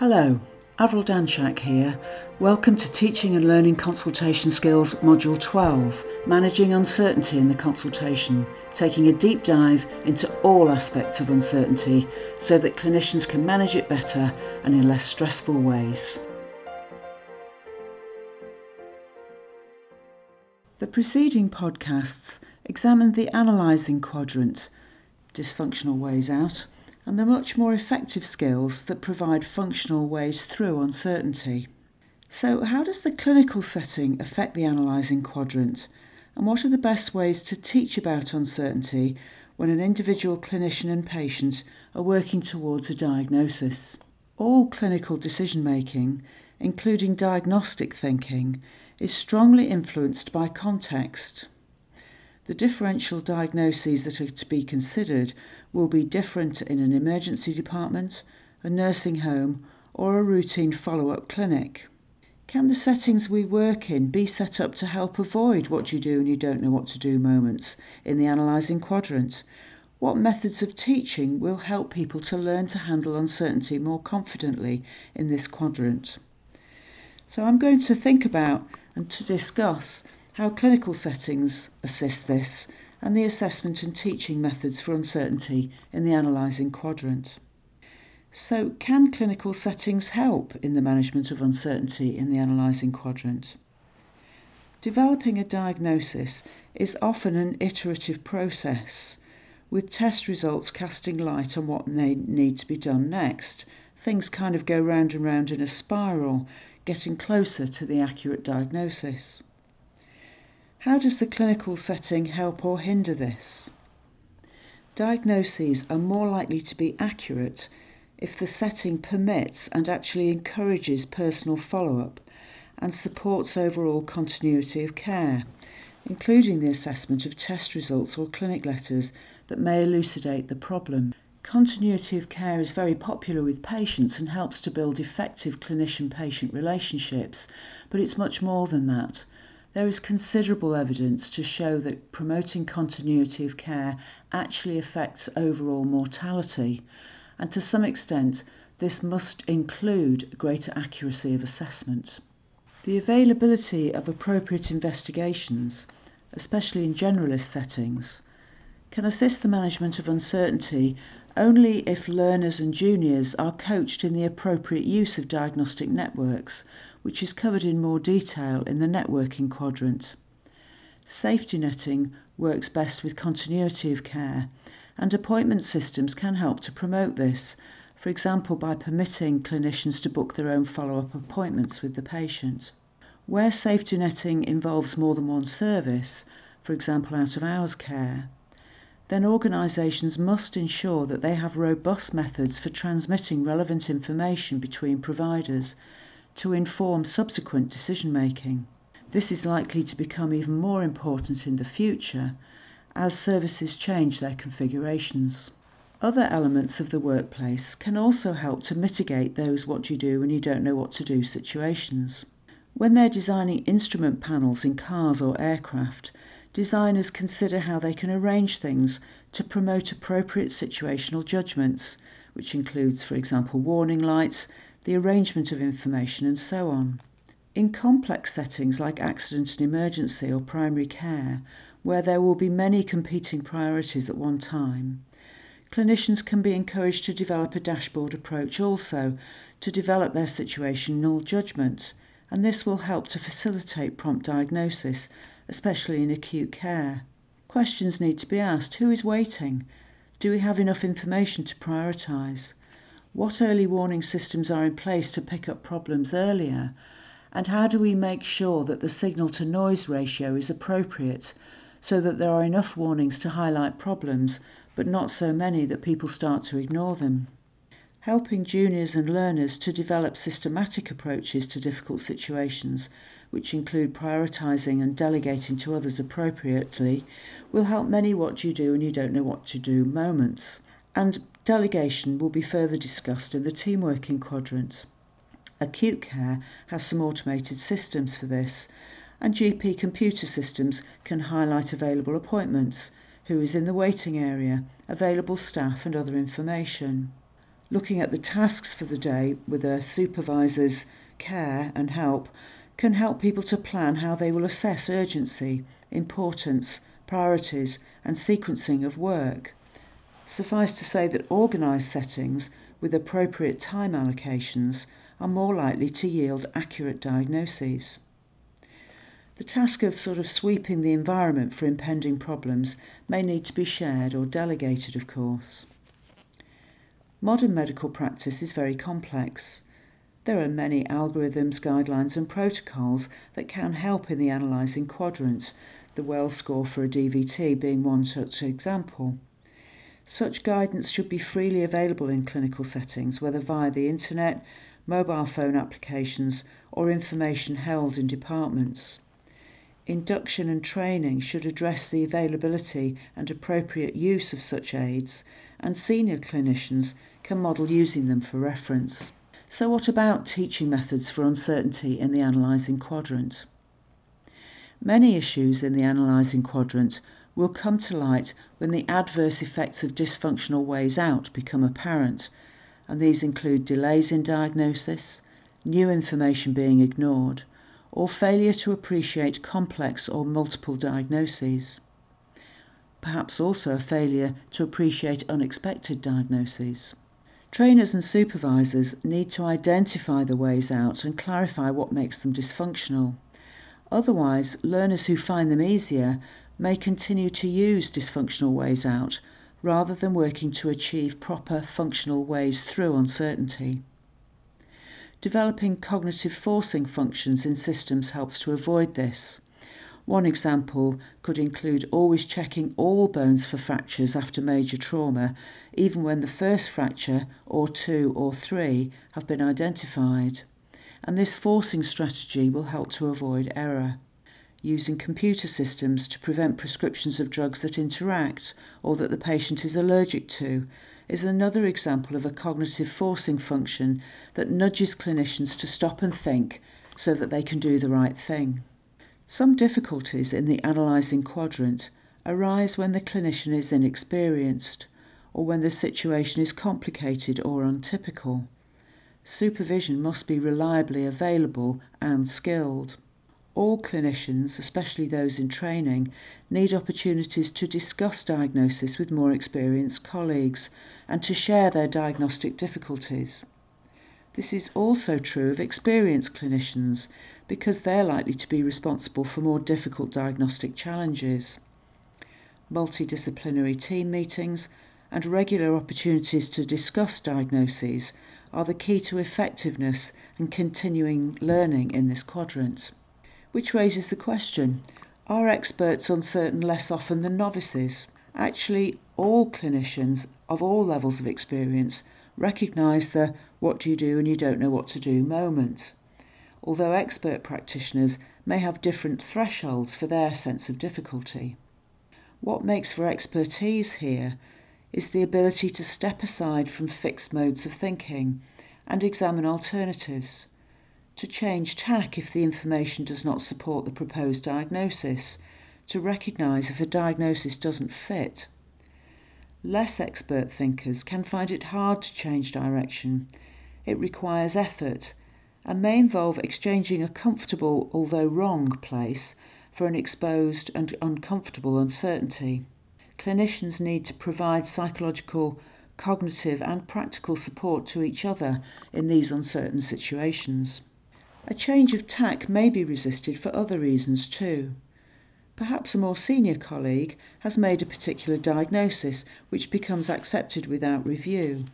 Hello, Avril Danczak here. Welcome to Teaching and Learning Consultation Skills Module 12 Managing Uncertainty in the Consultation, taking a deep dive into all aspects of uncertainty so that clinicians can manage it better and in less stressful ways. The preceding podcasts examined the analysing quadrant, dysfunctional ways out and the much more effective skills that provide functional ways through uncertainty. So, how does the clinical setting affect the analysing quadrant? And what are the best ways to teach about uncertainty when an individual clinician and patient are working towards a diagnosis? All clinical decision making, including diagnostic thinking, is strongly influenced by context. The differential diagnoses that are to be considered will be different in an emergency department, a nursing home, or a routine follow up clinic. Can the settings we work in be set up to help avoid what you do and you don't know what to do moments in the analysing quadrant? What methods of teaching will help people to learn to handle uncertainty more confidently in this quadrant? So I'm going to think about and to discuss how clinical settings assist this, and the assessment and teaching methods for uncertainty in the analysing quadrant. So, can clinical settings help in the management of uncertainty in the analysing quadrant? Developing a diagnosis is often an iterative process, with test results casting light on what may need to be done next. Things kind of go round and round in a spiral, getting closer to the accurate diagnosis. How does the clinical setting help or hinder this? Diagnoses are more likely to be accurate if the setting permits and actually encourages personal follow up and supports overall continuity of care, including the assessment of test results or clinic letters that may elucidate the problem. Continuity of care is very popular with patients and helps to build effective clinician patient relationships, but it's much more than that. There is considerable evidence to show that promoting continuity of care actually affects overall mortality, and to some extent, this must include greater accuracy of assessment. The availability of appropriate investigations, especially in generalist settings, can assist the management of uncertainty only if learners and juniors are coached in the appropriate use of diagnostic networks which is covered in more detail in the networking quadrant. Safety netting works best with continuity of care, and appointment systems can help to promote this, for example, by permitting clinicians to book their own follow up appointments with the patient. Where safety netting involves more than one service, for example, out of hours care, then organisations must ensure that they have robust methods for transmitting relevant information between providers to inform subsequent decision making. This is likely to become even more important in the future as services change their configurations. Other elements of the workplace can also help to mitigate those what you do when you don't know what to do situations. When they're designing instrument panels in cars or aircraft, designers consider how they can arrange things to promote appropriate situational judgments, which includes, for example, warning lights, the arrangement of information, and so on. In complex settings like accident and emergency or primary care, where there will be many competing priorities at one time, clinicians can be encouraged to develop a dashboard approach also to develop their situational judgment, and this will help to facilitate prompt diagnosis, especially in acute care. Questions need to be asked who is waiting? Do we have enough information to prioritise? What early warning systems are in place to pick up problems earlier? And how do we make sure that the signal to noise ratio is appropriate so that there are enough warnings to highlight problems, but not so many that people start to ignore them? Helping juniors and learners to develop systematic approaches to difficult situations, which include prioritising and delegating to others appropriately, will help many what you do and you don't know what to do moments. And Delegation will be further discussed in the team working quadrant. Acute care has some automated systems for this, and GP computer systems can highlight available appointments, who is in the waiting area, available staff, and other information. Looking at the tasks for the day with a supervisor's care and help can help people to plan how they will assess urgency, importance, priorities, and sequencing of work. Suffice to say that organised settings with appropriate time allocations are more likely to yield accurate diagnoses. The task of sort of sweeping the environment for impending problems may need to be shared or delegated, of course. Modern medical practice is very complex. There are many algorithms, guidelines, and protocols that can help in the analysing quadrant, the Wells score for a DVT being one such example. Such guidance should be freely available in clinical settings, whether via the internet, mobile phone applications, or information held in departments. Induction and training should address the availability and appropriate use of such aids, and senior clinicians can model using them for reference. So, what about teaching methods for uncertainty in the analysing quadrant? Many issues in the analysing quadrant will come to light when the adverse effects of dysfunctional ways out become apparent, and these include delays in diagnosis, new information being ignored, or failure to appreciate complex or multiple diagnoses. Perhaps also a failure to appreciate unexpected diagnoses. Trainers and supervisors need to identify the ways out and clarify what makes them dysfunctional. Otherwise, learners who find them easier may continue to use dysfunctional ways out rather than working to achieve proper functional ways through uncertainty. Developing cognitive forcing functions in systems helps to avoid this. One example could include always checking all bones for fractures after major trauma, even when the first fracture, or two or three, have been identified. And this forcing strategy will help to avoid error. Using computer systems to prevent prescriptions of drugs that interact or that the patient is allergic to is another example of a cognitive forcing function that nudges clinicians to stop and think so that they can do the right thing. Some difficulties in the analysing quadrant arise when the clinician is inexperienced or when the situation is complicated or untypical. Supervision must be reliably available and skilled. All clinicians, especially those in training, need opportunities to discuss diagnosis with more experienced colleagues and to share their diagnostic difficulties. This is also true of experienced clinicians because they're likely to be responsible for more difficult diagnostic challenges. Multidisciplinary team meetings and regular opportunities to discuss diagnoses are the key to effectiveness and continuing learning in this quadrant. Which raises the question are experts uncertain less often than novices? Actually, all clinicians of all levels of experience recognise the what do you do and you don't know what to do moment. Although expert practitioners may have different thresholds for their sense of difficulty. What makes for expertise here is the ability to step aside from fixed modes of thinking and examine alternatives, to change tack if the information does not support the proposed diagnosis, to recognise if a diagnosis doesn't fit. Less expert thinkers can find it hard to change direction it requires effort and may involve exchanging a comfortable, although wrong, place for an exposed and uncomfortable uncertainty. Clinicians need to provide psychological, cognitive, and practical support to each other in these uncertain situations. A change of tack may be resisted for other reasons too. Perhaps a more senior colleague has made a particular diagnosis which becomes accepted without review.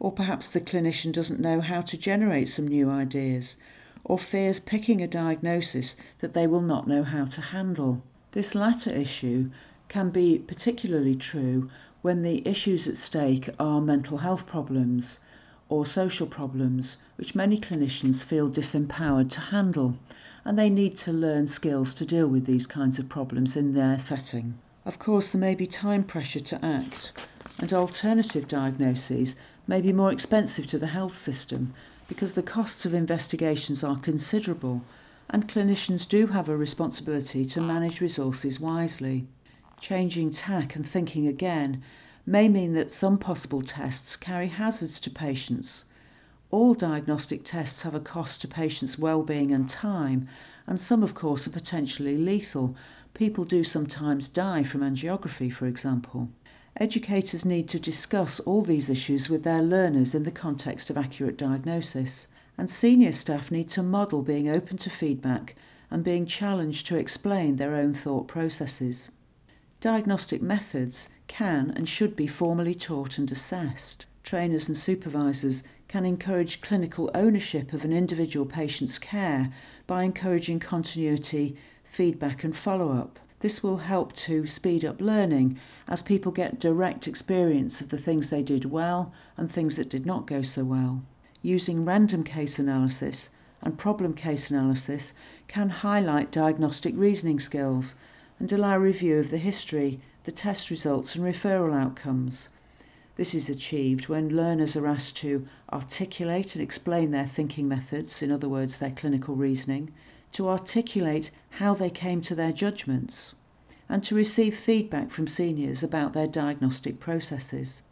Or perhaps the clinician doesn't know how to generate some new ideas, or fears picking a diagnosis that they will not know how to handle. This latter issue can be particularly true when the issues at stake are mental health problems or social problems, which many clinicians feel disempowered to handle, and they need to learn skills to deal with these kinds of problems in their setting. Of course, there may be time pressure to act, and alternative diagnoses may be more expensive to the health system because the costs of investigations are considerable and clinicians do have a responsibility to manage resources wisely. Changing tack and thinking again may mean that some possible tests carry hazards to patients. All diagnostic tests have a cost to patients' well-being and time, and some of course are potentially lethal. People do sometimes die from angiography, for example. Educators need to discuss all these issues with their learners in the context of accurate diagnosis, and senior staff need to model being open to feedback and being challenged to explain their own thought processes. Diagnostic methods can and should be formally taught and assessed. Trainers and supervisors can encourage clinical ownership of an individual patient's care by encouraging continuity, feedback, and follow up. This will help to speed up learning as people get direct experience of the things they did well and things that did not go so well. Using random case analysis and problem case analysis can highlight diagnostic reasoning skills and allow review of the history, the test results, and referral outcomes. This is achieved when learners are asked to articulate and explain their thinking methods, in other words, their clinical reasoning, to articulate how they came to their judgments, and to receive feedback from seniors about their diagnostic processes.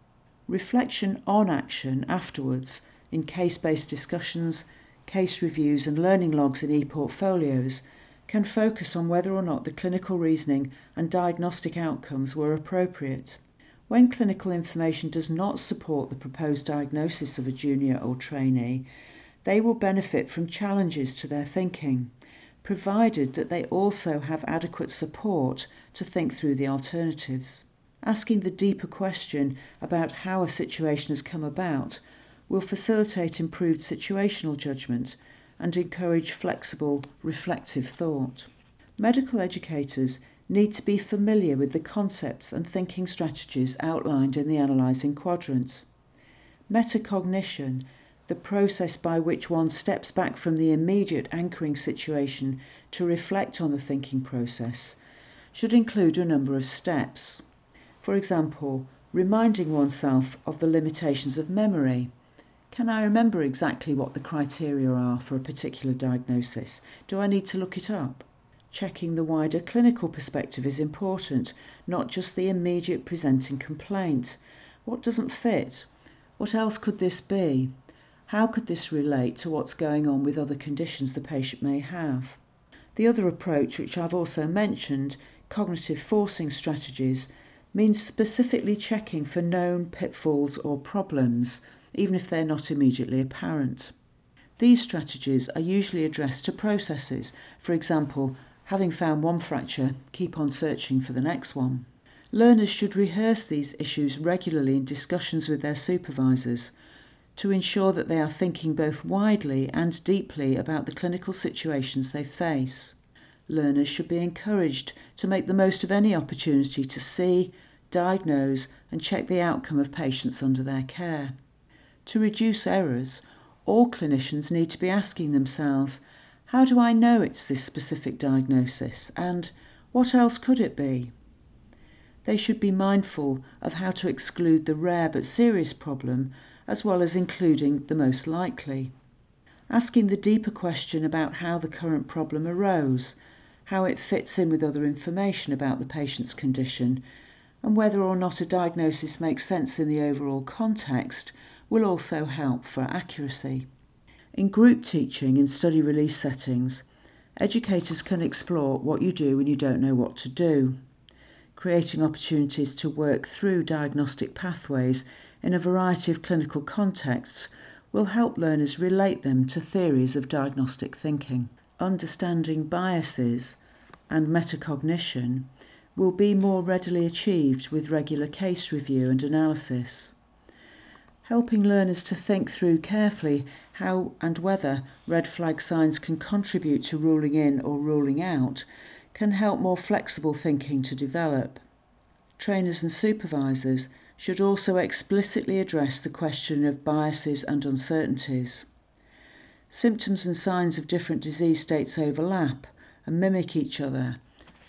Reflection on action afterwards in case based discussions case reviews and learning logs in e-portfolios can focus on whether or not the clinical reasoning and diagnostic outcomes were appropriate. When clinical information does not support the proposed diagnosis of a junior or trainee, they will benefit from challenges to their thinking, provided that they also have adequate support to think through the alternatives. Asking the deeper question about how a situation has come about will facilitate improved situational judgment and encourage flexible, reflective thought. Medical educators need to be familiar with the concepts and thinking strategies outlined in the analysing quadrant. Metacognition, the process by which one steps back from the immediate anchoring situation to reflect on the thinking process, should include a number of steps. For example, reminding oneself of the limitations of memory can I remember exactly what the criteria are for a particular diagnosis? Do I need to look it up? Checking the wider clinical perspective is important, not just the immediate presenting complaint. What doesn't fit? What else could this be? How could this relate to what's going on with other conditions the patient may have? The other approach, which I've also mentioned, cognitive forcing strategies, means specifically checking for known pitfalls or problems even if they're not immediately apparent. These strategies are usually addressed to processes, for example, having found one fracture, keep on searching for the next one. Learners should rehearse these issues regularly in discussions with their supervisors to ensure that they are thinking both widely and deeply about the clinical situations they face. Learners should be encouraged to make the most of any opportunity to see, diagnose, and check the outcome of patients under their care. To reduce errors, all clinicians need to be asking themselves, how do I know it's this specific diagnosis? And what else could it be? They should be mindful of how to exclude the rare but serious problem as well as including the most likely. Asking the deeper question about how the current problem arose, how it fits in with other information about the patient's condition, and whether or not a diagnosis makes sense in the overall context will also help for accuracy. In group teaching in study release settings, educators can explore what you do when you don't know what to do, creating opportunities to work through diagnostic pathways in a variety of clinical contexts will help learners relate them to theories of diagnostic thinking. Understanding biases and metacognition will be more readily achieved with regular case review and analysis helping learners to think through carefully how and whether red flag signs can contribute to ruling in or ruling out can help more flexible thinking to develop. Trainers and supervisors should also explicitly address the question of biases and uncertainties. Symptoms and signs of different disease states overlap and mimic each other.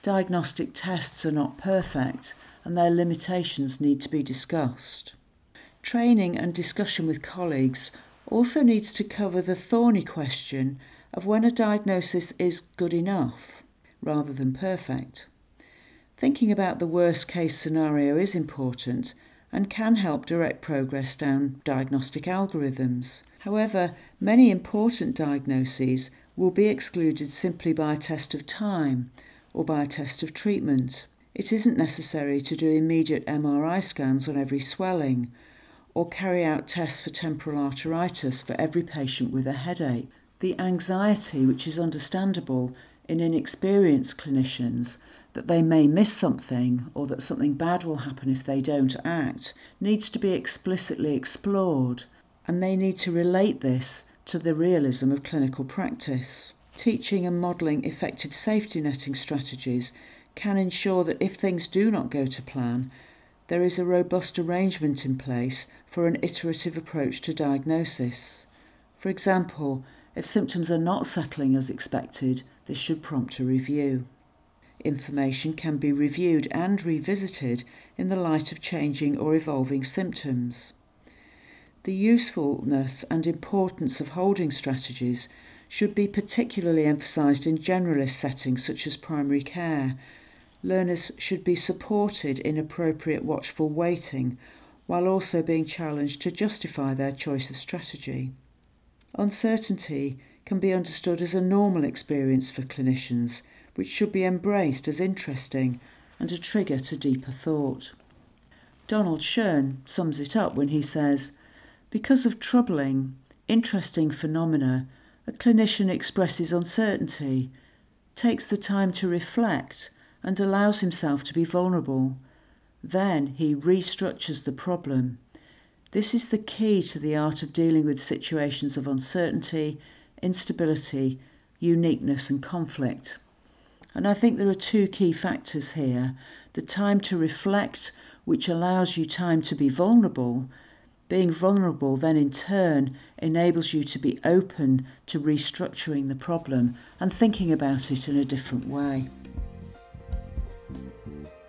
Diagnostic tests are not perfect and their limitations need to be discussed. Training and discussion with colleagues also needs to cover the thorny question of when a diagnosis is good enough rather than perfect. Thinking about the worst case scenario is important, and can help direct progress down diagnostic algorithms. However, many important diagnoses will be excluded simply by a test of time or by a test of treatment. It isn't necessary to do immediate MRI scans on every swelling or carry out tests for temporal arteritis for every patient with a headache. The anxiety, which is understandable in inexperienced clinicians, that they may miss something or that something bad will happen if they don't act, needs to be explicitly explored, and they need to relate this to the realism of clinical practice. Teaching and modelling effective safety netting strategies can ensure that if things do not go to plan, there is a robust arrangement in place for an iterative approach to diagnosis. For example, if symptoms are not settling as expected, this should prompt a review. Information can be reviewed and revisited in the light of changing or evolving symptoms. The usefulness and importance of holding strategies should be particularly emphasised in generalist settings such as primary care. Learners should be supported in appropriate watchful waiting while also being challenged to justify their choice of strategy. Uncertainty can be understood as a normal experience for clinicians, which should be embraced as interesting and a trigger to deeper thought. Donald Schoen sums it up when he says, Because of troubling, interesting phenomena, a clinician expresses uncertainty, takes the time to reflect, and allows himself to be vulnerable. Then he restructures the problem. This is the key to the art of dealing with situations of uncertainty, instability, uniqueness, and conflict. And I think there are two key factors here the time to reflect, which allows you time to be vulnerable, being vulnerable then in turn enables you to be open to restructuring the problem and thinking about it in a different way.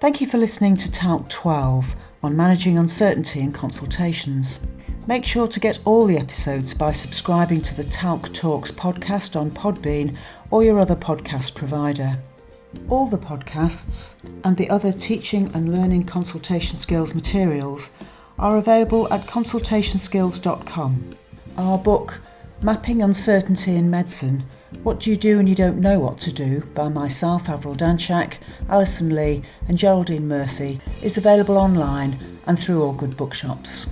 Thank you for listening to Talk 12 on managing uncertainty in consultations. Make sure to get all the episodes by subscribing to the Talk Talks podcast on Podbean or your other podcast provider. All the podcasts and the other teaching and learning consultation skills materials are available at consultationskills.com. Our book, Mapping Uncertainty in Medicine What Do You Do When You Don't Know What to Do, by myself, Avril Danczak, Alison Lea, and Geraldine Murphy, is available online and through all good bookshops.